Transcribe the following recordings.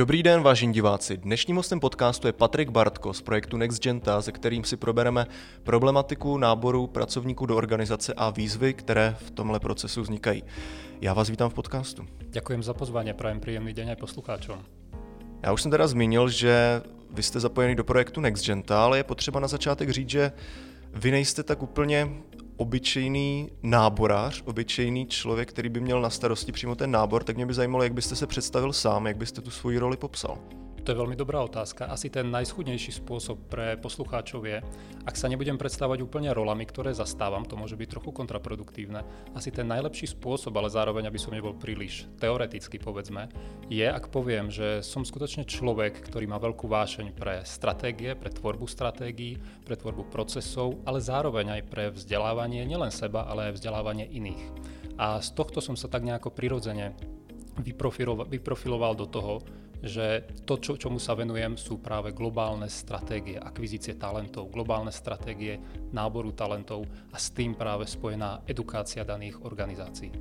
Dobrý den, vážení diváci. Dnešním hostem podcastu je Patrik Bartko z projektu NextGenta, se kterým si probereme problematiku náboru pracovníků do organizace a výzvy, které v tomhle procesu vznikají. Já vás vítám v podcastu. Ďakujem za pozvanie, prajem príjemný deň aj poslucháčom. Já už jsem teda zmínil, že vy jste zapojený do projektu NextGenta, ale je potřeba na začátek říct, že vy nejste tak úplně obyčejný náborář, obyčejný člověk, který by měl na starosti přímo ten nábor, tak mě by zajímalo, jak byste se představil sám, jak byste tu svoji roli popsal. To je veľmi dobrá otázka. Asi ten najschudnejší spôsob pre poslucháčov je, ak sa nebudem predstavať úplne rolami, ktoré zastávam, to môže byť trochu kontraproduktívne. Asi ten najlepší spôsob, ale zároveň, aby som nebol príliš teoreticky, povedzme, je, ak poviem, že som skutočne človek, ktorý má veľkú vášeň pre stratégie, pre tvorbu stratégií, pre tvorbu procesov, ale zároveň aj pre vzdelávanie nielen seba, ale aj vzdelávanie iných. A z tohto som sa tak nejako prirodzene vyprofiloval do toho, že to, čo, čomu sa venujem, sú práve globálne stratégie akvizície talentov, globálne stratégie náboru talentov a s tým práve spojená edukácia daných organizácií.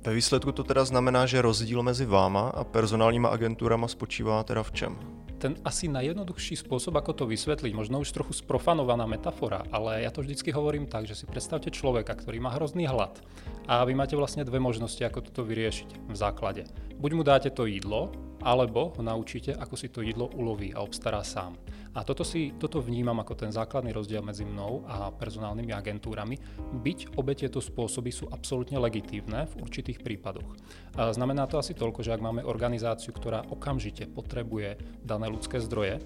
Ve výsledku to teda znamená, že rozdíl mezi váma a personálníma agentúrama spočívá teda v čem? ten asi najjednoduchší spôsob, ako to vysvetliť, možno už trochu sprofanovaná metafora, ale ja to vždycky hovorím tak, že si predstavte človeka, ktorý má hrozný hlad a vy máte vlastne dve možnosti, ako toto vyriešiť v základe. Buď mu dáte to jídlo, alebo ho naučíte, ako si to jedlo uloví a obstará sám. A toto, si, toto vnímam ako ten základný rozdiel medzi mnou a personálnymi agentúrami. Byť obe tieto spôsoby sú absolútne legitívne v určitých prípadoch. A znamená to asi toľko, že ak máme organizáciu, ktorá okamžite potrebuje dané ľudské zdroje,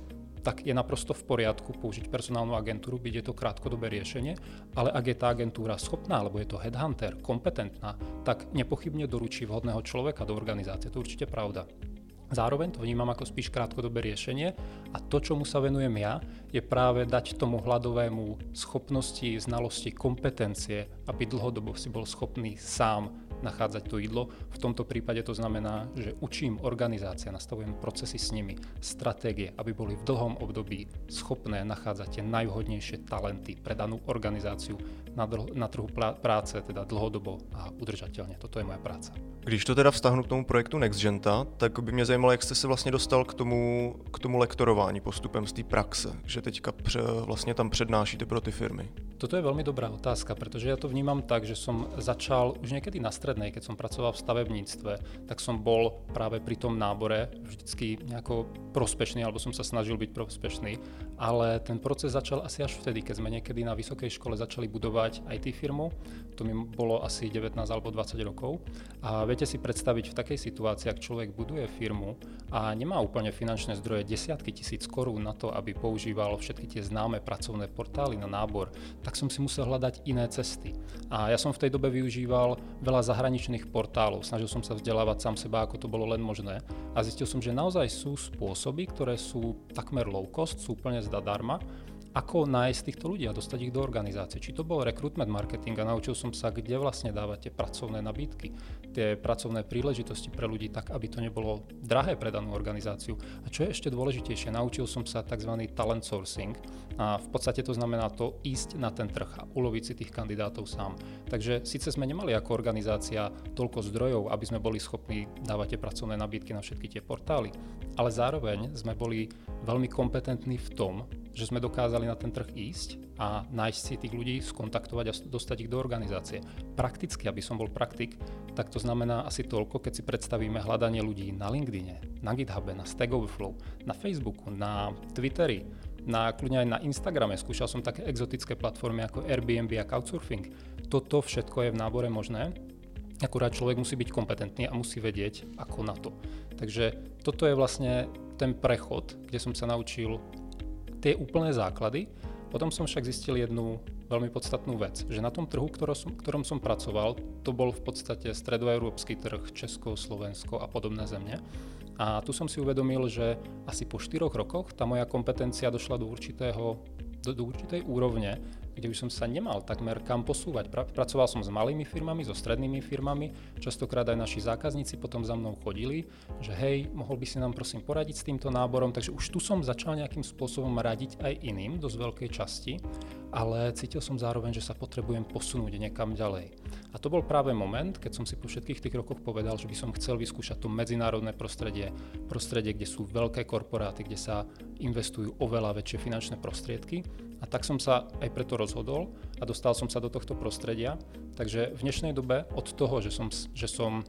tak je naprosto v poriadku použiť personálnu agentúru, byť je to krátkodobé riešenie, ale ak je tá agentúra schopná, alebo je to headhunter, kompetentná, tak nepochybne doručí vhodného človeka do organizácie. To je určite pravda. Zároveň to vnímam ako spíš krátkodobé riešenie a to, čomu sa venujem ja, je práve dať tomu hľadovému schopnosti, znalosti, kompetencie, aby dlhodobo si bol schopný sám nachádzať to jídlo. V tomto prípade to znamená, že učím organizácia, nastavujem procesy s nimi, stratégie, aby boli v dlhom období schopné nachádzať tie najvhodnejšie talenty pre danú organizáciu na, dl- na trhu práce, teda dlhodobo a udržateľne. Toto je moja práca. Když to teda vztahnu k tomu projektu NextGenta, tak by mě zajímalo, jak jste se vlastně dostal k tomu, k tomu lektorování postupem z té praxe, že teďka pře, vlastně tam přednášíte pro ty firmy. Toto je veľmi dobrá otázka, pretože ja to vnímam tak, že som začal už niekedy na strednej, keď som pracoval v stavebníctve, tak som bol práve pri tom nábore vždycky nejako prospešný, alebo som sa snažil byť prospešný, ale ten proces začal asi až vtedy, keď sme niekedy na vysokej škole začali budovať IT firmu, to mi bolo asi 19 alebo 20 rokov. A viete si predstaviť v takej situácii, ak človek buduje firmu a nemá úplne finančné zdroje desiatky tisíc korún na to, aby používal všetky tie známe pracovné portály na nábor, tak som si musel hľadať iné cesty. A ja som v tej dobe využíval veľa zahraničných portálov, snažil som sa vzdelávať sám seba, ako to bolo len možné. A zistil som, že naozaj sú spôsoby, ktoré sú takmer low cost, sú úplne da Dharma. Ako nájsť týchto ľudí a dostať ich do organizácie. Či to bol recruitment marketing a naučil som sa, kde vlastne dávate pracovné nabídky, tie pracovné príležitosti pre ľudí tak, aby to nebolo drahé pre danú organizáciu. A čo je ešte dôležitejšie, naučil som sa tzv. talent sourcing a v podstate to znamená to ísť na ten trh a uloviť si tých kandidátov sám. Takže síce sme nemali ako organizácia toľko zdrojov, aby sme boli schopní dávať tie pracovné nabídky na všetky tie portály, ale zároveň sme boli veľmi kompetentní v tom, že sme dokázali na ten trh ísť a nájsť si tých ľudí, skontaktovať a dostať ich do organizácie. Prakticky, aby som bol praktik, tak to znamená asi toľko, keď si predstavíme hľadanie ľudí na LinkedIne, na GitHube, na Stack Overflow, na Facebooku, na Twitteri, na, kľudne aj na Instagrame. Skúšal som také exotické platformy ako Airbnb a Couchsurfing. Toto všetko je v nábore možné, akurát človek musí byť kompetentný a musí vedieť, ako na to. Takže toto je vlastne ten prechod, kde som sa naučil tie úplné základy. Potom som však zistil jednu veľmi podstatnú vec, že na tom trhu, ktorom som, ktorom som pracoval, to bol v podstate stredoeurópsky trh, Česko, Slovensko a podobné zemne. A tu som si uvedomil, že asi po 4 rokoch tá moja kompetencia došla do, určitého, do, do určitej úrovne, kde už som sa nemal takmer kam posúvať. Pracoval som s malými firmami, so strednými firmami, častokrát aj naši zákazníci potom za mnou chodili, že hej, mohol by si nám prosím poradiť s týmto náborom, takže už tu som začal nejakým spôsobom radiť aj iným, dosť veľkej časti, ale cítil som zároveň, že sa potrebujem posunúť niekam ďalej. A to bol práve moment, keď som si po všetkých tých rokoch povedal, že by som chcel vyskúšať to medzinárodné prostredie, prostredie, kde sú veľké korporáty, kde sa investujú oveľa väčšie finančné prostriedky a tak som sa aj preto rozhodol a dostal som sa do tohto prostredia. Takže v dnešnej dobe od toho, že som, že som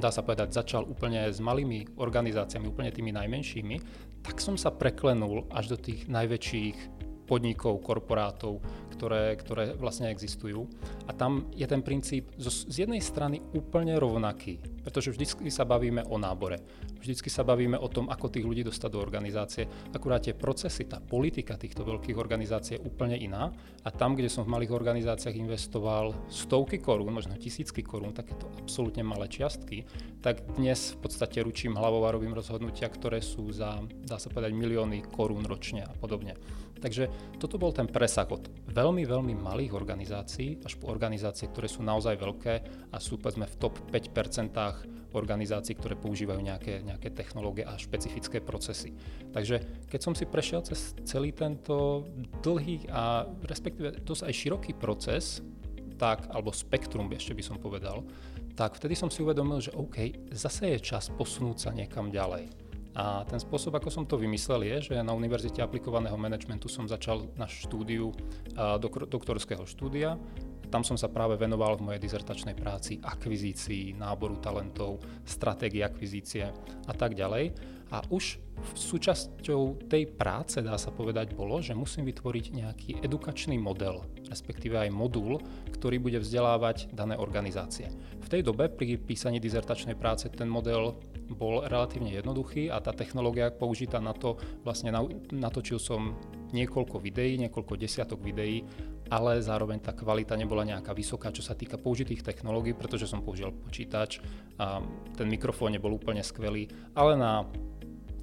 dá sa povedať, začal úplne s malými organizáciami, úplne tými najmenšími, tak som sa preklenul až do tých najväčších podnikov, korporátov, ktoré, ktoré vlastne existujú. A tam je ten princíp z, jednej strany úplne rovnaký, pretože vždy sa bavíme o nábore. Vždycky sa bavíme o tom, ako tých ľudí dostať do organizácie. Akurát tie procesy, tá politika týchto veľkých organizácií je úplne iná. A tam, kde som v malých organizáciách investoval stovky korún, možno tisícky korún, takéto absolútne malé čiastky, tak dnes v podstate ručím hlavou a robím rozhodnutia, ktoré sú za, dá sa povedať, milióny korún ročne a podobne. Takže toto bol ten presah od veľmi, veľmi malých organizácií až po organizácie, ktoré sú naozaj veľké a sú povedzme v top 5% organizácií, ktoré používajú nejaké, nejaké technológie a špecifické procesy. Takže keď som si prešiel cez celý tento dlhý a respektíve dosť aj široký proces, tak, alebo spektrum ešte by som povedal, tak vtedy som si uvedomil, že OK, zase je čas posunúť sa niekam ďalej. A ten spôsob, ako som to vymyslel, je, že na Univerzite aplikovaného managementu som začal na štúdiu doktorského štúdia. Tam som sa práve venoval v mojej dizertačnej práci akvizícii, náboru talentov, stratégii akvizície a tak ďalej. A už súčasťou tej práce, dá sa povedať, bolo, že musím vytvoriť nejaký edukačný model, respektíve aj modul, ktorý bude vzdelávať dané organizácie. V tej dobe pri písaní dizertačnej práce ten model bol relatívne jednoduchý a tá technológia použitá na to, vlastne natočil som niekoľko videí, niekoľko desiatok videí, ale zároveň tá kvalita nebola nejaká vysoká, čo sa týka použitých technológií, pretože som použil počítač a ten mikrofón nebol úplne skvelý, ale na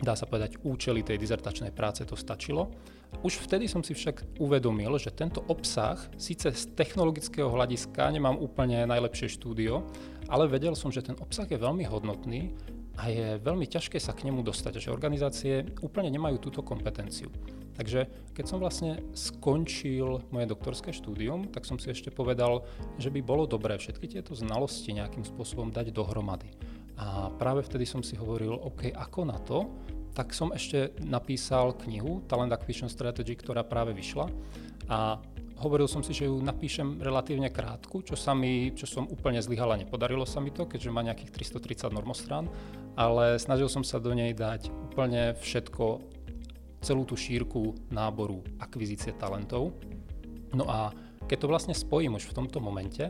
dá sa povedať, účely tej dizertačnej práce to stačilo. Už vtedy som si však uvedomil, že tento obsah, síce z technologického hľadiska nemám úplne najlepšie štúdio, ale vedel som, že ten obsah je veľmi hodnotný a je veľmi ťažké sa k nemu dostať, že organizácie úplne nemajú túto kompetenciu. Takže keď som vlastne skončil moje doktorské štúdium, tak som si ešte povedal, že by bolo dobré všetky tieto znalosti nejakým spôsobom dať dohromady. A práve vtedy som si hovoril, OK, ako na to? Tak som ešte napísal knihu Talent Acquisition Strategy, ktorá práve vyšla. A hovoril som si, že ju napíšem relatívne krátku, čo, sa mi, čo som úplne zlyhala. Nepodarilo sa mi to, keďže má nejakých 330 normostrán, ale snažil som sa do nej dať úplne všetko, celú tú šírku náboru akvizície talentov. No a keď to vlastne spojím už v tomto momente,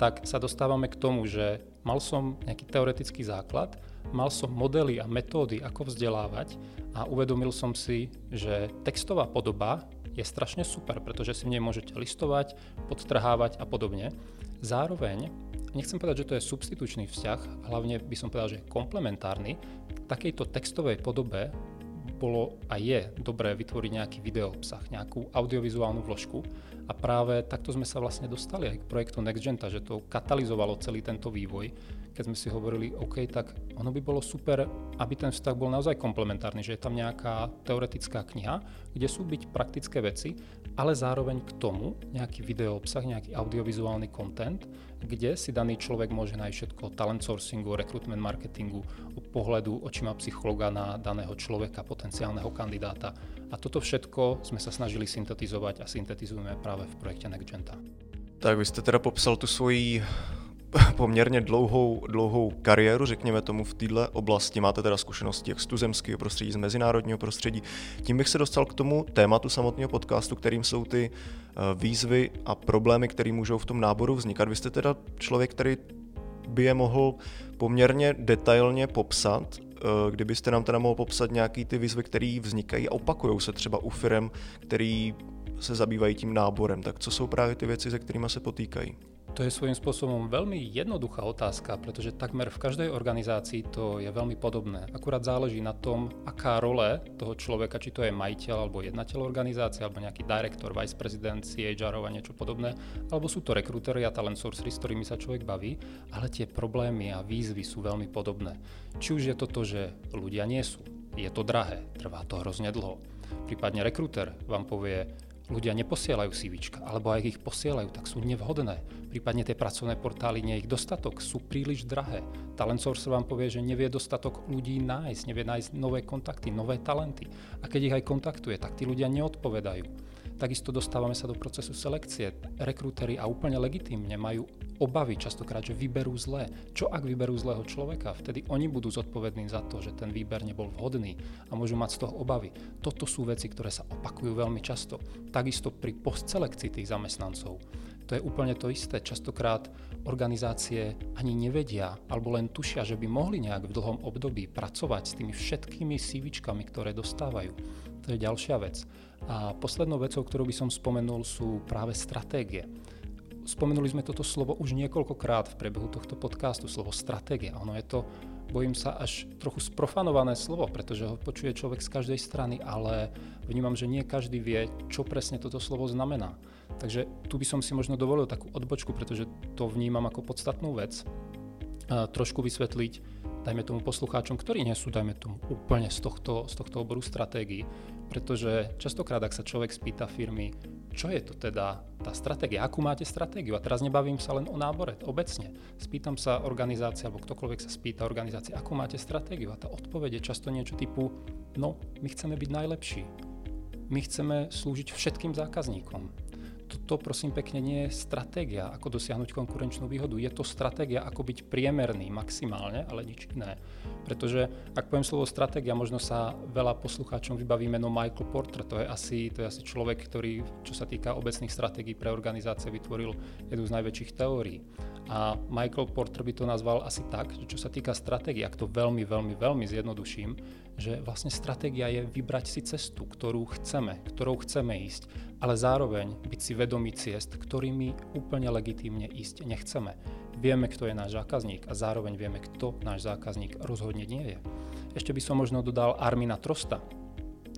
tak sa dostávame k tomu, že mal som nejaký teoretický základ, mal som modely a metódy, ako vzdelávať a uvedomil som si, že textová podoba je strašne super, pretože si v nej môžete listovať, podtrhávať a podobne. Zároveň, nechcem povedať, že to je substitučný vzťah, hlavne by som povedal, že je komplementárny, takejto textovej podobe bolo a je dobré vytvoriť nejaký video obsah, nejakú audiovizuálnu vložku. A práve takto sme sa vlastne dostali aj k projektu NextGenta, že to katalizovalo celý tento vývoj, keď sme si hovorili, OK, tak ono by bolo super, aby ten vztah bol naozaj komplementárny, že je tam nejaká teoretická kniha, kde sú byť praktické veci, ale zároveň k tomu nejaký video obsah, nejaký audiovizuálny content, kde si daný človek môže nájsť všetko o talent sourcingu, recruitment marketingu, o pohľadu očima psychologa na daného človeka, potenciálneho kandidáta. A toto všetko sme sa snažili syntetizovať a syntetizujeme práve v projekte NextGenta. Tak vy jste teda popsal tu svoji poměrně dlouhou, dlouhou kariéru, řekněme tomu, v této oblasti. Máte teda zkušenosti jak z tuzemského prostředí, z mezinárodního prostředí. Tím bych se dostal k tomu tématu samotného podcastu, kterým jsou ty eh, výzvy a problémy, které můžou v tom náboru vznikat. Vy jste teda člověk, který by je mohl poměrně detailně popsat, eh, kdybyste nám teda mohl popsat nějaký ty výzvy, které vznikají a opakují se třeba u firm, který se zabývají tím náborem, tak co jsou právě ty věci, se kterými se potýkají? To je svojím spôsobom veľmi jednoduchá otázka, pretože takmer v každej organizácii to je veľmi podobné. Akurát záleží na tom, aká role toho človeka, či to je majiteľ alebo jednateľ organizácie, alebo nejaký direktor, vice prezident, CHR a niečo podobné, alebo sú to rekrutery a talent sourcery, s ktorými sa človek baví, ale tie problémy a výzvy sú veľmi podobné. Či už je to to, že ľudia nie sú, je to drahé, trvá to hrozne dlho. Prípadne rekruter vám povie, ľudia neposielajú CV, alebo ak ich posielajú, tak sú nevhodné. Prípadne tie pracovné portály nie je ich dostatok, sú príliš drahé. Talent Source vám povie, že nevie dostatok ľudí nájsť, nevie nájsť nové kontakty, nové talenty. A keď ich aj kontaktuje, tak tí ľudia neodpovedajú. Takisto dostávame sa do procesu selekcie. Rekrútery a úplne legitímne majú obavy častokrát, že vyberú zlé. Čo ak vyberú zlého človeka? Vtedy oni budú zodpovední za to, že ten výber nebol vhodný a môžu mať z toho obavy. Toto sú veci, ktoré sa opakujú veľmi často. Takisto pri postselekcii tých zamestnancov. To je úplne to isté. Častokrát organizácie ani nevedia alebo len tušia, že by mohli nejak v dlhom období pracovať s tými všetkými CVčkami, ktoré dostávajú. To je ďalšia vec. A poslednou vecou, ktorú by som spomenul, sú práve stratégie. Spomenuli sme toto slovo už niekoľkokrát v priebehu tohto podcastu, slovo stratégia. Ono je to, bojím sa, až trochu sprofanované slovo, pretože ho počuje človek z každej strany, ale vnímam, že nie každý vie, čo presne toto slovo znamená. Takže tu by som si možno dovolil takú odbočku, pretože to vnímam ako podstatnú vec. A trošku vysvetliť, dajme tomu poslucháčom, ktorí nie sú, dajme tomu, úplne z tohto, z tohto oboru stratégií. Pretože častokrát, ak sa človek spýta firmy, čo je to teda tá stratégia, akú máte stratégiu. A teraz nebavím sa len o nábore, obecne. Spýtam sa organizácia, alebo ktokoľvek sa spýta organizácie, akú máte stratégiu. A tá odpoveď je často niečo typu, no, my chceme byť najlepší. My chceme slúžiť všetkým zákazníkom toto prosím pekne nie je stratégia, ako dosiahnuť konkurenčnú výhodu. Je to stratégia, ako byť priemerný maximálne, ale nič iné. Pretože ak poviem slovo stratégia, možno sa veľa poslucháčom vybaví meno Michael Porter. To je asi, to je asi človek, ktorý, čo sa týka obecných stratégií pre organizácie, vytvoril jednu z najväčších teórií. A Michael Porter by to nazval asi tak, že čo sa týka stratégie, ak to veľmi, veľmi, veľmi zjednoduším, že vlastne stratégia je vybrať si cestu, ktorú chceme, ktorou chceme ísť, ale zároveň byť si vedomý ciest, ktorými úplne legitímne ísť nechceme. Vieme, kto je náš zákazník a zároveň vieme, kto náš zákazník rozhodne nie je. Ešte by som možno dodal Armina Trosta,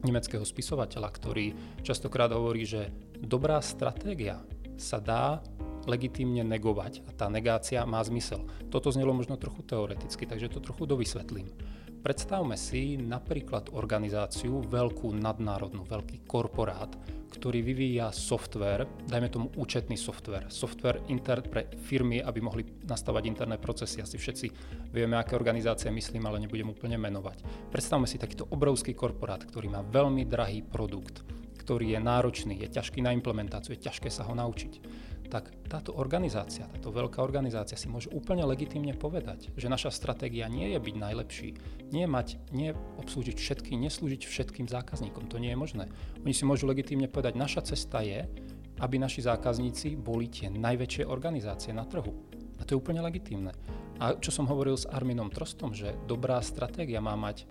nemeckého spisovateľa, ktorý častokrát hovorí, že dobrá stratégia sa dá legitímne negovať a tá negácia má zmysel. Toto znelo možno trochu teoreticky, takže to trochu dovysvetlím. Predstavme si napríklad organizáciu, veľkú nadnárodnú, veľký korporát, ktorý vyvíja software, dajme tomu účetný software, software inter pre firmy, aby mohli nastavať interné procesy. Asi všetci vieme, aké organizácie myslím, ale nebudem úplne menovať. Predstavme si takýto obrovský korporát, ktorý má veľmi drahý produkt, ktorý je náročný, je ťažký na implementáciu, je ťažké sa ho naučiť tak táto organizácia, táto veľká organizácia si môže úplne legitimne povedať, že naša stratégia nie je byť najlepší, nie mať, nie obslúžiť všetky, neslúžiť všetkým zákazníkom, to nie je možné. Oni si môžu legitimne povedať, naša cesta je, aby naši zákazníci boli tie najväčšie organizácie na trhu. A to je úplne legitímne. A čo som hovoril s Arminom Trostom, že dobrá stratégia má mať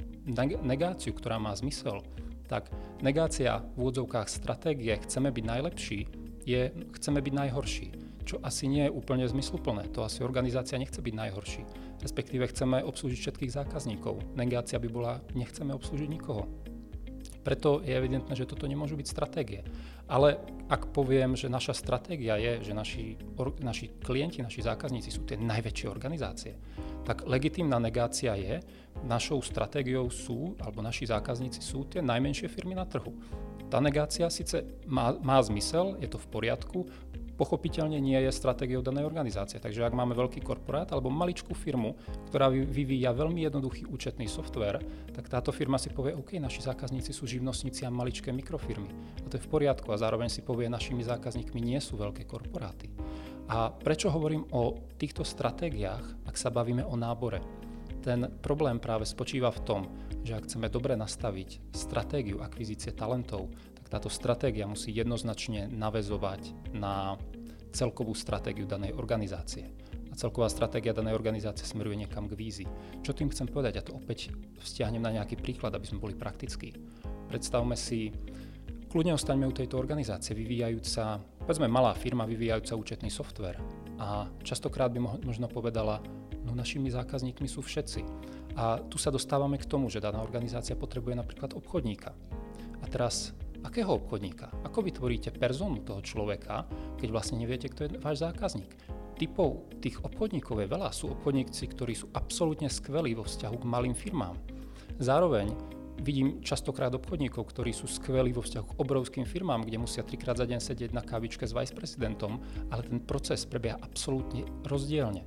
negáciu, ktorá má zmysel, tak negácia v úvodzovkách stratégie chceme byť najlepší, je, chceme byť najhorší, čo asi nie je úplne zmysluplné. To asi organizácia nechce byť najhorší. Respektíve chceme obslúžiť všetkých zákazníkov. Negácia by bola, nechceme obslúžiť nikoho. Preto je evidentné, že toto nemôžu byť stratégie. Ale ak poviem, že naša stratégia je, že naši, or, naši klienti, naši zákazníci sú tie najväčšie organizácie, tak legitímna negácia je, našou stratégiou sú, alebo naši zákazníci sú tie najmenšie firmy na trhu. Tá negácia síce má, má zmysel, je to v poriadku, pochopiteľne nie je stratégiou danej organizácie. Takže ak máme veľký korporát alebo maličkú firmu, ktorá vyvíja veľmi jednoduchý účetný software, tak táto firma si povie, OK, naši zákazníci sú živnostníci a maličké mikrofirmy. A to je v poriadku a zároveň si povie, našimi zákazníkmi nie sú veľké korporáty. A prečo hovorím o týchto stratégiách, ak sa bavíme o nábore? Ten problém práve spočíva v tom, že ak chceme dobre nastaviť stratégiu akvizície talentov, tak táto stratégia musí jednoznačne navezovať na celkovú stratégiu danej organizácie. A celková stratégia danej organizácie smeruje niekam k vízi. Čo tým chcem povedať? Ja to opäť vzťahnem na nejaký príklad, aby sme boli praktickí. Predstavme si, kľudne ostaňme u tejto organizácie, vyvíjajúca povedzme malá firma vyvíjajúca účetný software a častokrát by možno povedala, no našimi zákazníkmi sú všetci. A tu sa dostávame k tomu, že daná organizácia potrebuje napríklad obchodníka. A teraz akého obchodníka? Ako vytvoríte personu toho človeka, keď vlastne neviete, kto je váš zákazník? Typov tých obchodníkov je veľa. Sú obchodníci, ktorí sú absolútne skvelí vo vzťahu k malým firmám. Zároveň vidím častokrát obchodníkov, ktorí sú skvelí vo vzťahu k obrovským firmám, kde musia trikrát za deň sedieť na kávičke s viceprezidentom, ale ten proces prebieha absolútne rozdielne.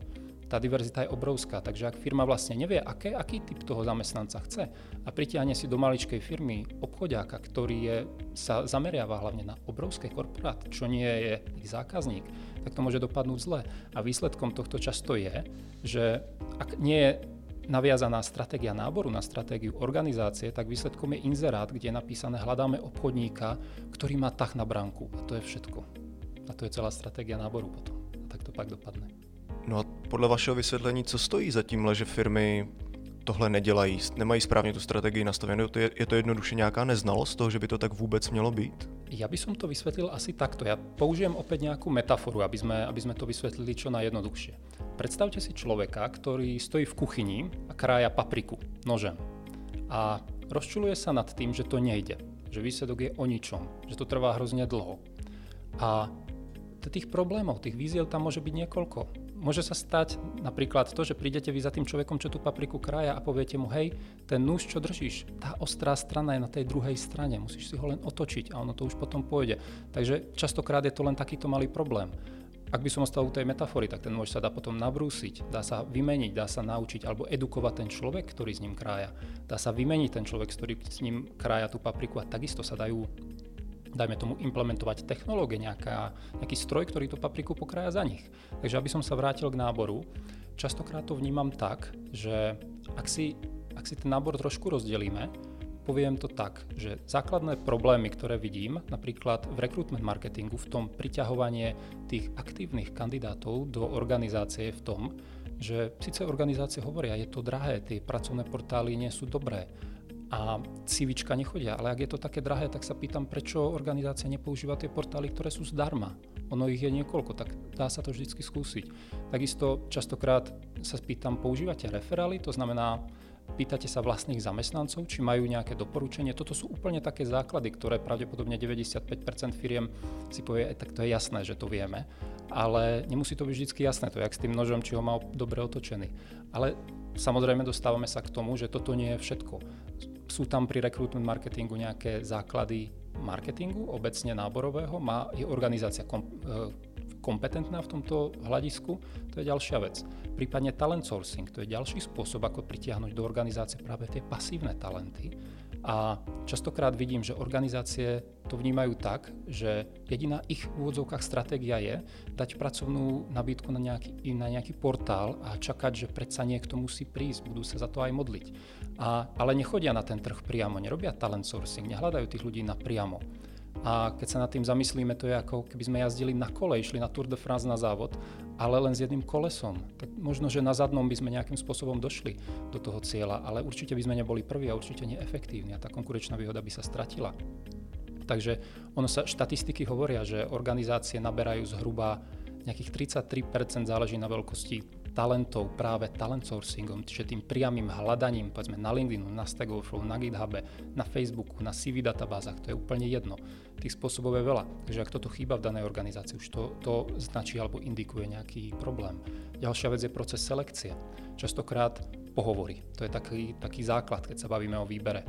Tá diverzita je obrovská, takže ak firma vlastne nevie, aké, aký typ toho zamestnanca chce a pritiahne si do maličkej firmy obchodiaka, ktorý je, sa zameriava hlavne na obrovské korporát, čo nie je ich zákazník, tak to môže dopadnúť zle. A výsledkom tohto často je, že ak nie je naviazaná stratégia náboru na stratégiu organizácie, tak výsledkom je inzerát, kde je napísané hľadáme obchodníka, ktorý má tah na bránku. A to je všetko. A to je celá stratégia náboru potom. A tak to pak dopadne. No a podle vašeho vysvětlení, co stojí za tímhle, že firmy tohle nedělají, nemají správně tu strategii nastavenou, je, je to jednoduše nějaká neznalost toho, že by to tak vůbec mělo být? Ja by som to vysvetlil asi takto. Ja použijem opäť nejakú metaforu, aby sme, aby sme to vysvetlili čo najjednoduchšie. Predstavte si človeka, ktorý stojí v kuchyni a krája papriku nožem. A rozčuluje sa nad tým, že to nejde, že výsledok je o ničom, že to trvá hrozne dlho. A tých problémov, tých víziev tam môže byť niekoľko môže sa stať napríklad to, že prídete vy za tým človekom, čo tú papriku kraja a poviete mu, hej, ten nůž, čo držíš, tá ostrá strana je na tej druhej strane, musíš si ho len otočiť a ono to už potom pôjde. Takže častokrát je to len takýto malý problém. Ak by som ostal u tej metafory, tak ten nôž sa dá potom nabrúsiť, dá sa vymeniť, dá sa naučiť alebo edukovať ten človek, ktorý s ním krája. Dá sa vymeniť ten človek, ktorý s ním krája tú papriku a takisto sa dajú dajme tomu implementovať technológie, nejaká, nejaký stroj, ktorý tú papriku pokrája za nich. Takže aby som sa vrátil k náboru, častokrát to vnímam tak, že ak si, ak si ten nábor trošku rozdelíme, poviem to tak, že základné problémy, ktoré vidím napríklad v recruitment marketingu, v tom priťahovanie tých aktívnych kandidátov do organizácie v tom, že síce organizácie hovoria, je to drahé, tie pracovné portály nie sú dobré, a CVčka nechodia. Ale ak je to také drahé, tak sa pýtam, prečo organizácia nepoužíva tie portály, ktoré sú zdarma. Ono ich je niekoľko, tak dá sa to vždy skúsiť. Takisto častokrát sa spýtam, používate referály, to znamená, pýtate sa vlastných zamestnancov, či majú nejaké doporučenie. Toto sú úplne také základy, ktoré pravdepodobne 95% firiem si povie, tak to je jasné, že to vieme. Ale nemusí to byť vždy jasné, to je jak s tým nožom, či ho má dobre otočený. Ale samozrejme dostávame sa k tomu, že toto nie je všetko sú tam pri recruitment marketingu nejaké základy marketingu, obecne náborového, má, je organizácia kom, e, kompetentná v tomto hľadisku, to je ďalšia vec. Prípadne talent sourcing, to je ďalší spôsob, ako pritiahnuť do organizácie práve tie pasívne talenty. A častokrát vidím, že organizácie to vnímajú tak, že jediná ich v úvodzovkách stratégia je dať pracovnú nabídku na nejaký, na nejaký portál a čakať, že predsa niekto musí prísť, budú sa za to aj modliť. A, ale nechodia na ten trh priamo, nerobia talent sourcing, nehľadajú tých ľudí napriamo. A keď sa nad tým zamyslíme, to je ako keby sme jazdili na kole, išli na Tour de France na závod, ale len s jedným kolesom. Tak možno, že na zadnom by sme nejakým spôsobom došli do toho cieľa, ale určite by sme neboli prví a určite neefektívni a tá konkurenčná výhoda by sa stratila. Takže ono sa, štatistiky hovoria, že organizácie naberajú zhruba nejakých 33% záleží na veľkosti talentov práve talent sourcingom, čiže tým priamým hľadaním, povedzme na LinkedInu, na Stack Overflow, na GitHube, na Facebooku, na CV databázach, to je úplne jedno. Tých spôsobov je veľa, takže ak toto chýba v danej organizácii, už to, to značí alebo indikuje nejaký problém. Ďalšia vec je proces selekcie. Častokrát pohovory. To je taký, taký základ, keď sa bavíme o výbere.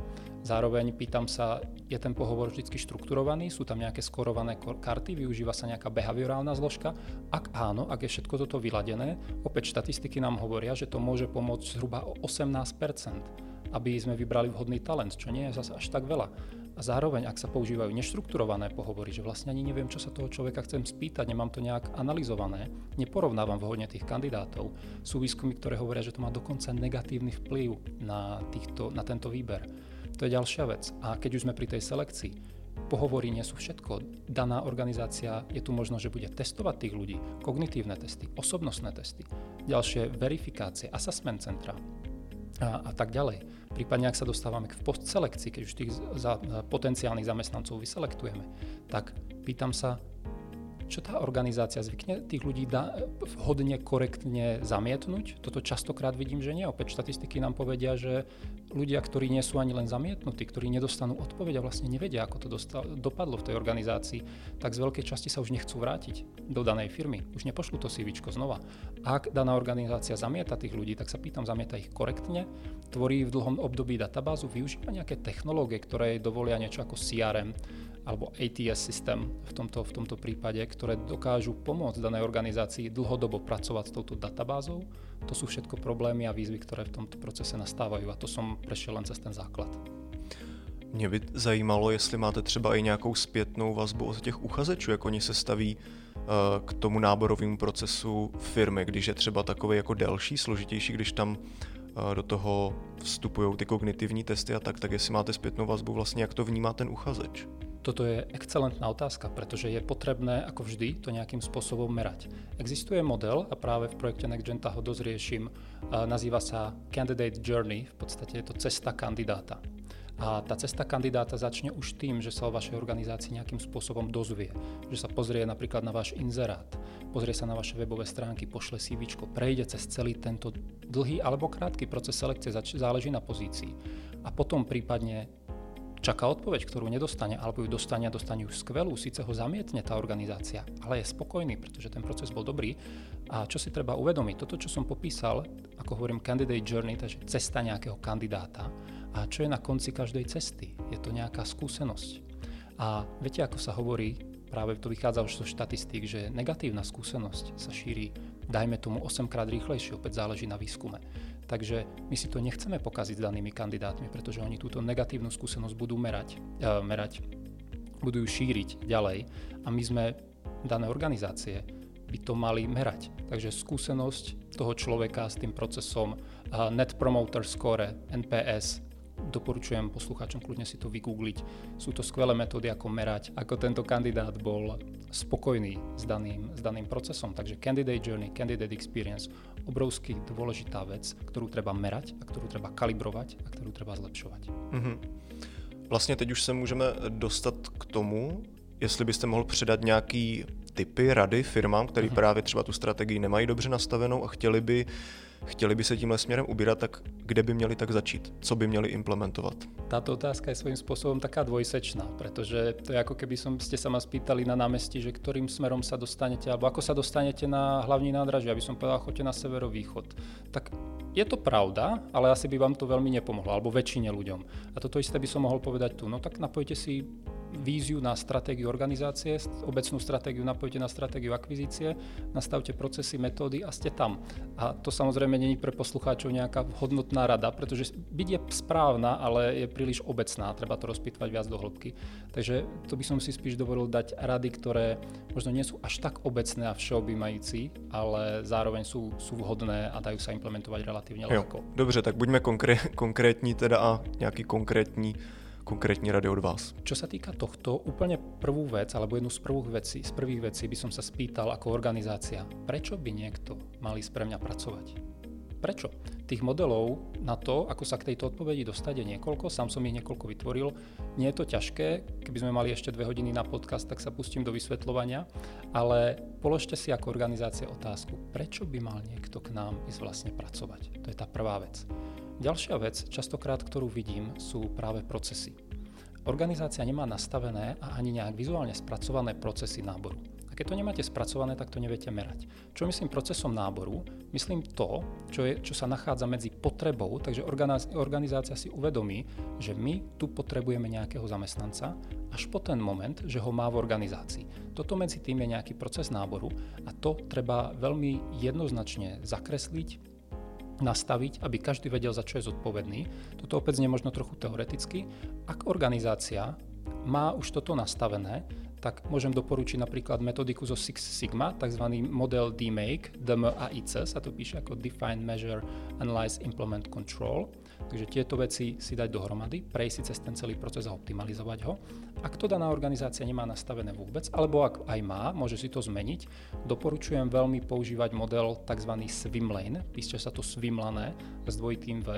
Zároveň pýtam sa, je ten pohovor vždy štrukturovaný, sú tam nejaké skorované karty, využíva sa nejaká behaviorálna zložka? Ak áno, ak je všetko toto vyladené, opäť štatistiky nám hovoria, že to môže pomôcť zhruba o 18%, aby sme vybrali vhodný talent, čo nie je zase až tak veľa. A zároveň, ak sa používajú neštrukturované pohovory, že vlastne ani neviem, čo sa toho človeka chcem spýtať, nemám to nejak analyzované, neporovnávam vhodne tých kandidátov, sú výskumy, ktoré hovoria, že to má dokonca negatívny vplyv na, týchto, na tento výber. To je ďalšia vec. A keď už sme pri tej selekcii, pohovory nie sú všetko. Daná organizácia je tu možno, že bude testovať tých ľudí, kognitívne testy, osobnostné testy, ďalšie verifikácie, assessment centra, a, a tak ďalej. Prípadne, ak sa dostávame k postselekcii, keď už tých za, potenciálnych zamestnancov vyselektujeme, tak pýtam sa, čo tá organizácia zvykne tých ľudí da, vhodne, korektne zamietnúť. Toto častokrát vidím, že nie. Opäť štatistiky nám povedia, že ľudia, ktorí nie sú ani len zamietnutí, ktorí nedostanú odpoveď a vlastne nevedia, ako to dostal, dopadlo v tej organizácii, tak z veľkej časti sa už nechcú vrátiť do danej firmy. Už nepošlú to CV znova. Ak daná organizácia zamieta tých ľudí, tak sa pýtam, zamieta ich korektne, tvorí v dlhom období databázu, využíva nejaké technológie, ktoré dovolia niečo ako CRM, alebo ATS systém v tomto, v tomto prípade, ktoré dokážu pomôcť danej organizácii dlhodobo pracovať s touto databázou. To sú všetko problémy a výzvy, ktoré v tomto procese nastávajú a to som prešiel len cez ten základ. Mě by zajímalo, jestli máte třeba i nějakou zpětnou vazbu od těch uchazečů, jak oni se staví uh, k tomu náborovému procesu firmy, když je třeba takový jako delší, složitější, když tam uh, do toho vstupují ty kognitivní testy a tak, tak jestli máte zpětnou vazbu vlastně, jak to vnímá ten uchazeč. Toto je excelentná otázka, pretože je potrebné, ako vždy, to nejakým spôsobom merať. Existuje model, a práve v projekte NextGenta ho dosť nazýva sa Candidate Journey, v podstate je to cesta kandidáta. A tá cesta kandidáta začne už tým, že sa o vašej organizácii nejakým spôsobom dozvie. Že sa pozrie napríklad na váš inzerát, pozrie sa na vaše webové stránky, pošle CV, prejde cez celý tento dlhý alebo krátky proces selekcie, záleží na pozícii. A potom prípadne čaká odpoveď, ktorú nedostane, alebo ju dostane a dostane už skvelú, síce ho zamietne tá organizácia, ale je spokojný, pretože ten proces bol dobrý. A čo si treba uvedomiť, toto, čo som popísal, ako hovorím candidate journey, takže cesta nejakého kandidáta, a čo je na konci každej cesty? Je to nejaká skúsenosť. A viete, ako sa hovorí, práve to vychádza už zo štatistík, že negatívna skúsenosť sa šíri, dajme tomu 8 krát rýchlejšie, opäť záleží na výskume. Takže my si to nechceme pokaziť s danými kandidátmi, pretože oni túto negatívnu skúsenosť budú merať, uh, merať budú ju šíriť ďalej a my sme dané organizácie by to mali merať. Takže skúsenosť toho človeka s tým procesom uh, Net Promoter Score, NPS, doporučujem poslucháčom kľudne si to vygoogliť. Sú to skvelé metódy, ako merať, ako tento kandidát bol spokojný s daným, s daným procesom. Takže candidate journey, candidate experience, obrovský dôležitá vec, ktorú treba merať a ktorú treba kalibrovať a ktorú treba zlepšovať. Mm-hmm. Vlastně teď už se můžeme dostat k tomu, jestli byste mohl předat nějaký typy, rady firmám, které mm-hmm. právě třeba tu strategii nemají dobře nastavenou a chtěli by chtěli by se tímhle směrem ubírat, tak kde by měli tak začít? Co by měli implementovat? Táto otázka je svojím spôsobom taká dvojsečná, pretože to je ako keby som, ste sa ma spýtali na námestí, že ktorým smerom sa dostanete, alebo ako sa dostanete na hlavní nádraží, aby som povedal, choďte na severovýchod. Tak je to pravda, ale asi by vám to veľmi nepomohlo, alebo väčšine ľuďom. A toto isté by som mohol povedať tu. No tak napojte si víziu na stratégiu organizácie, obecnú stratégiu napojte na stratégiu akvizície, nastavte procesy, metódy a ste tam. A to samozrejme není pre poslucháčov nejaká hodnotná rada, pretože byť je správna, ale je príliš obecná, treba to rozpýtvať viac do hĺbky. Takže to by som si spíš dovolil dať rady, ktoré možno nie sú až tak obecné a všeobjímajúci, ale zároveň sú, sú vhodné a dajú sa implementovať relatívne ľahko. Dobře, tak buďme konkré- konkrétní teda a nejaký konkrétní konkrétne rady od vás? Čo sa týka tohto, úplne prvú vec, alebo jednu z prvých vecí, z prvých vecí by som sa spýtal ako organizácia, prečo by niekto mal ísť pre mňa pracovať? Prečo? Tých modelov na to, ako sa k tejto odpovedi dostať, je niekoľko, sám som ich niekoľko vytvoril. Nie je to ťažké, keby sme mali ešte dve hodiny na podcast, tak sa pustím do vysvetľovania, ale položte si ako organizácia otázku, prečo by mal niekto k nám ísť vlastne pracovať? To je tá prvá vec. Ďalšia vec, častokrát, ktorú vidím, sú práve procesy. Organizácia nemá nastavené a ani nejak vizuálne spracované procesy náboru. A keď to nemáte spracované, tak to neviete merať. Čo myslím procesom náboru? Myslím to, čo, je, čo sa nachádza medzi potrebou, takže organizácia si uvedomí, že my tu potrebujeme nejakého zamestnanca, až po ten moment, že ho má v organizácii. Toto medzi tým je nejaký proces náboru a to treba veľmi jednoznačne zakresliť, nastaviť, aby každý vedel, za čo je zodpovedný. Toto opäť znie možno trochu teoreticky. Ak organizácia má už toto nastavené, tak môžem doporučiť napríklad metodiku zo Six Sigma, tzv. model DMAIC, DMAIC sa to píše ako Define, Measure, Analyze, Implement, Control. Takže tieto veci si dať dohromady, prejsť si cez ten celý proces a optimalizovať ho. Ak to daná organizácia nemá nastavené vôbec, alebo ak aj má, môže si to zmeniť, doporučujem veľmi používať model tzv. Swimlane, píšte sa to swimlané s dvojitým V.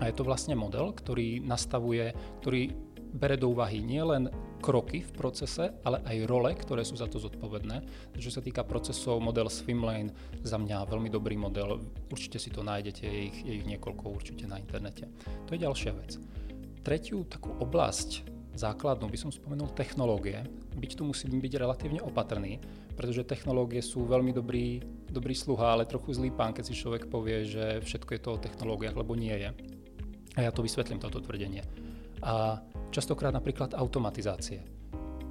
A je to vlastne model, ktorý nastavuje, ktorý bere do úvahy nielen kroky v procese, ale aj role, ktoré sú za to zodpovedné. Čo sa týka procesov, model Swimlane za mňa veľmi dobrý model. Určite si to nájdete, je ich, je ich niekoľko určite na internete. To je ďalšia vec. Tretiu takú oblasť základnú by som spomenul technológie. Byť tu musím byť relatívne opatrný, pretože technológie sú veľmi dobrý, dobrý sluha, ale trochu zlý pán, keď si človek povie, že všetko je to o technológiách, lebo nie je. A ja to vysvetlím, toto tvrdenie. A častokrát napríklad automatizácie.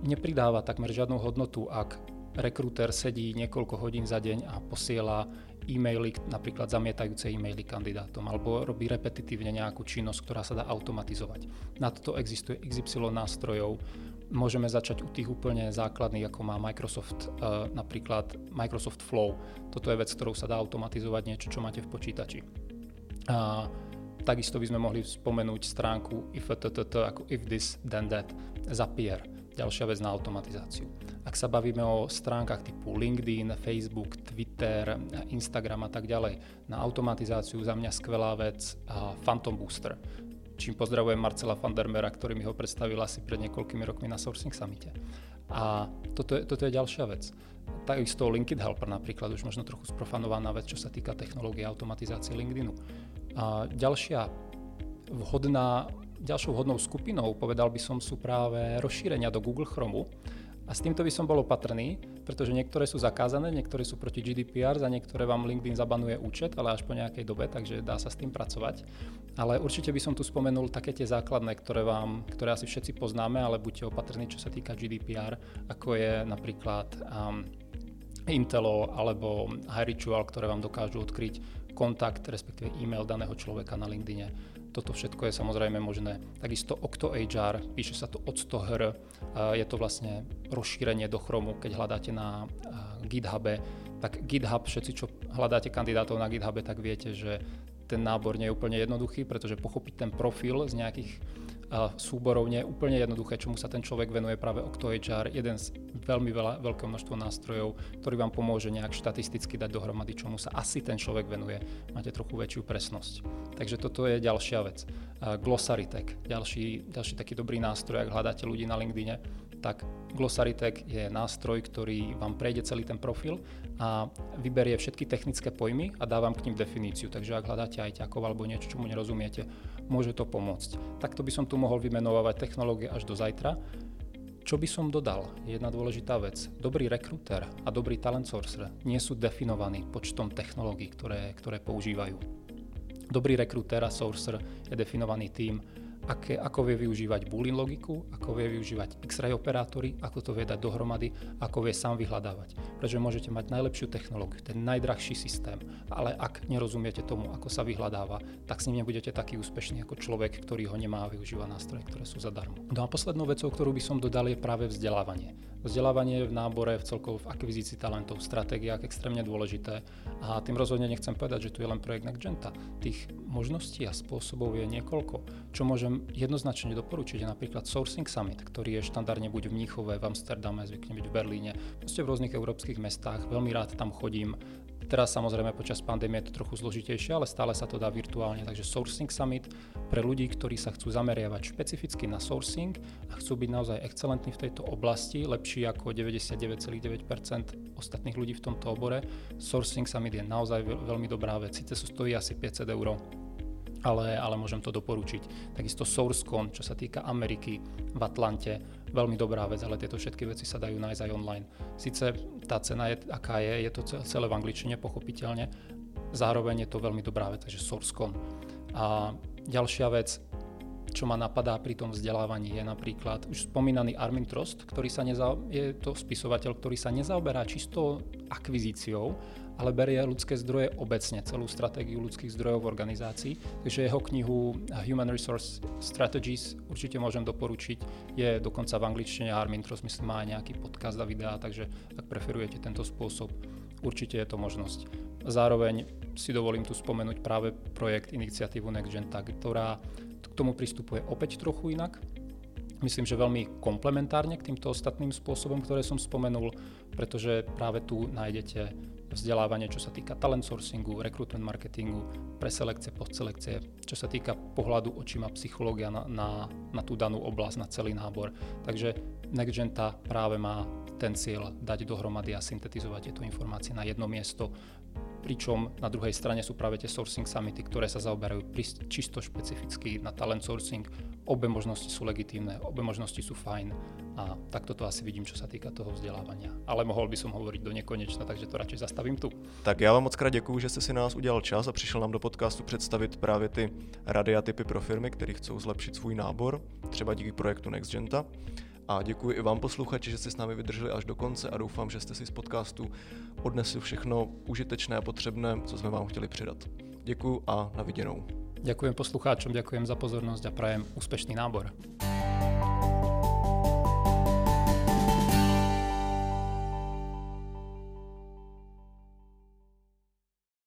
Nepridáva takmer žiadnu hodnotu, ak rekrúter sedí niekoľko hodín za deň a posiela e-maily, napríklad zamietajúce e-maily kandidátom, alebo robí repetitívne nejakú činnosť, ktorá sa dá automatizovať. Na toto existuje XY nástrojov, môžeme začať u tých úplne základných, ako má Microsoft, uh, napríklad Microsoft Flow. Toto je vec, ktorou sa dá automatizovať niečo, čo máte v počítači. Takisto by sme mohli spomenúť stránku if ako if this then that, Zapier, ďalšia vec na automatizáciu. Ak sa bavíme o stránkach typu LinkedIn, Facebook, Twitter, Instagram a tak ďalej, na automatizáciu za mňa skvelá vec Phantom Booster, čím pozdravujem Marcela Fandermera, ktorý mi ho predstavil asi pred niekoľkými rokmi na Sourcing Summite. A toto je, toto je ďalšia vec. Takisto LinkedIn Helper napríklad, už možno trochu sprofanovaná vec, čo sa týka technológie automatizácie LinkedInu. A ďalšia vhodná, ďalšou vhodnou skupinou, povedal by som, sú práve rozšírenia do Google Chromu. A s týmto by som bol opatrný, pretože niektoré sú zakázané, niektoré sú proti GDPR, za niektoré vám LinkedIn zabanuje účet, ale až po nejakej dobe, takže dá sa s tým pracovať. Ale určite by som tu spomenul také tie základné, ktoré, vám, ktoré asi všetci poznáme, ale buďte opatrní, čo sa týka GDPR, ako je napríklad um, Intelo alebo HiRitual, ktoré vám dokážu odkryť kontakt, respektíve e-mail daného človeka na LinkedIne. Toto všetko je samozrejme možné. Takisto OctoHR, píše sa to od 100 hr, je to vlastne rozšírenie do Chromu, keď hľadáte na GitHube, tak GitHub, všetci, čo hľadáte kandidátov na GitHube, tak viete, že ten nábor nie je úplne jednoduchý, pretože pochopiť ten profil z nejakých súborov nie je úplne jednoduché, čomu sa ten človek venuje práve OctoHR, jeden z veľmi veľa, veľké množstvo nástrojov, ktorý vám pomôže nejak štatisticky dať dohromady, čomu sa asi ten človek venuje. Máte trochu väčšiu presnosť. Takže toto je ďalšia vec. Glossarytech, ďalší, ďalší taký dobrý nástroj, ak hľadáte ľudí na LinkedIne, tak Glossarytech je nástroj, ktorý vám prejde celý ten profil a vyberie všetky technické pojmy a dávam k ním definíciu. Takže ak hľadáte aj ťakov alebo niečo, čomu nerozumiete, môže to pomôcť. Takto by som tu mohol vymenovať technológie až do zajtra. Čo by som dodal? Jedna dôležitá vec. Dobrý rekruter a dobrý talent sourcer nie sú definovaní počtom technológií, ktoré, ktoré používajú. Dobrý rekruter a sourcer je definovaný tým, aké, ako vie využívať Boolean logiku, ako vie využívať X-ray operátory, ako to vie dať dohromady, ako vie sám vyhľadávať. Pretože môžete mať najlepšiu technológiu, ten najdrahší systém, ale ak nerozumiete tomu, ako sa vyhľadáva, tak s ním nebudete taký úspešný ako človek, ktorý ho nemá a využíva nástroje, ktoré sú zadarmo. No a poslednou vecou, ktorú by som dodal, je práve vzdelávanie. Vzdelávanie v nábore, v celkovo v akvizícii talentov, v stratégiách extrémne dôležité a tým rozhodne nechcem povedať, že tu je len projekt NextGenta. Tých možností a spôsobov je niekoľko. Čo môžem jednoznačne doporučiť je napríklad Sourcing Summit, ktorý je štandardne buď v Mníchove, v Amsterdame, zvykne byť v Berlíne, proste v rôznych európskych mestách. Veľmi rád tam chodím, Teraz samozrejme počas pandémie je to trochu zložitejšie, ale stále sa to dá virtuálne. Takže Sourcing Summit pre ľudí, ktorí sa chcú zameriavať špecificky na sourcing a chcú byť naozaj excelentní v tejto oblasti, lepší ako 99,9% ostatných ľudí v tomto obore. Sourcing Summit je naozaj veľmi dobrá vec. Sice sú stojí asi 500 eur, ale, ale môžem to doporučiť. Takisto SourceCon, čo sa týka Ameriky v Atlante, veľmi dobrá vec, ale tieto všetky veci sa dajú nájsť aj online. Sice tá cena je, aká je, je to celé v angličtine, pochopiteľne, zároveň je to veľmi dobrá vec, takže SourceCon. A ďalšia vec, čo ma napadá pri tom vzdelávaní je napríklad už spomínaný Armin Trost, ktorý sa neza, je to spisovateľ, ktorý sa nezaoberá čisto akvizíciou, ale berie ľudské zdroje obecne, celú stratégiu ľudských zdrojov v organizácii. Takže jeho knihu Human Resource Strategies určite môžem doporučiť. Je dokonca v angličtine Armin Trost, myslím, má nejaký podcast a videá, takže ak preferujete tento spôsob, určite je to možnosť. Zároveň si dovolím tu spomenúť práve projekt iniciatívu NextGen, ktorá k tomu pristupuje opäť trochu inak. Myslím, že veľmi komplementárne k týmto ostatným spôsobom, ktoré som spomenul, pretože práve tu nájdete vzdelávanie, čo sa týka talent sourcingu, recruitment marketingu, preselekcie, postselekcie, čo sa týka pohľadu očima psychológia na, na, na tú danú oblasť, na celý nábor. Takže NextGenta práve má ten cieľ dať dohromady a syntetizovať tieto informácie na jedno miesto, pričom na druhej strane sú práve tie sourcing summity, ktoré sa zaoberajú čisto špecificky na talent sourcing. Obe možnosti sú legitímne, obe možnosti sú fajn a takto to asi vidím, čo sa týka toho vzdelávania. Ale mohol by som hovoriť do nekonečna, takže to radšej zastavím tu. Tak já vám moc krát děkuji, že jste si nás udělal čas a přišel nám do podcastu představit právě ty rady a typy pro firmy, které chcou zlepšit svůj nábor, třeba díky projektu NextGenta. A děkuji i vám posluchači, že jste s námi vydrželi až do konce a doufám, že jste si z podcastu odnesli všechno užitečné a potřebné, co jsme vám chtěli předat. Děkuji a na viděnou. Ďakujem poslucháčom, ďakujem za pozornosť a prajem úspešný nábor.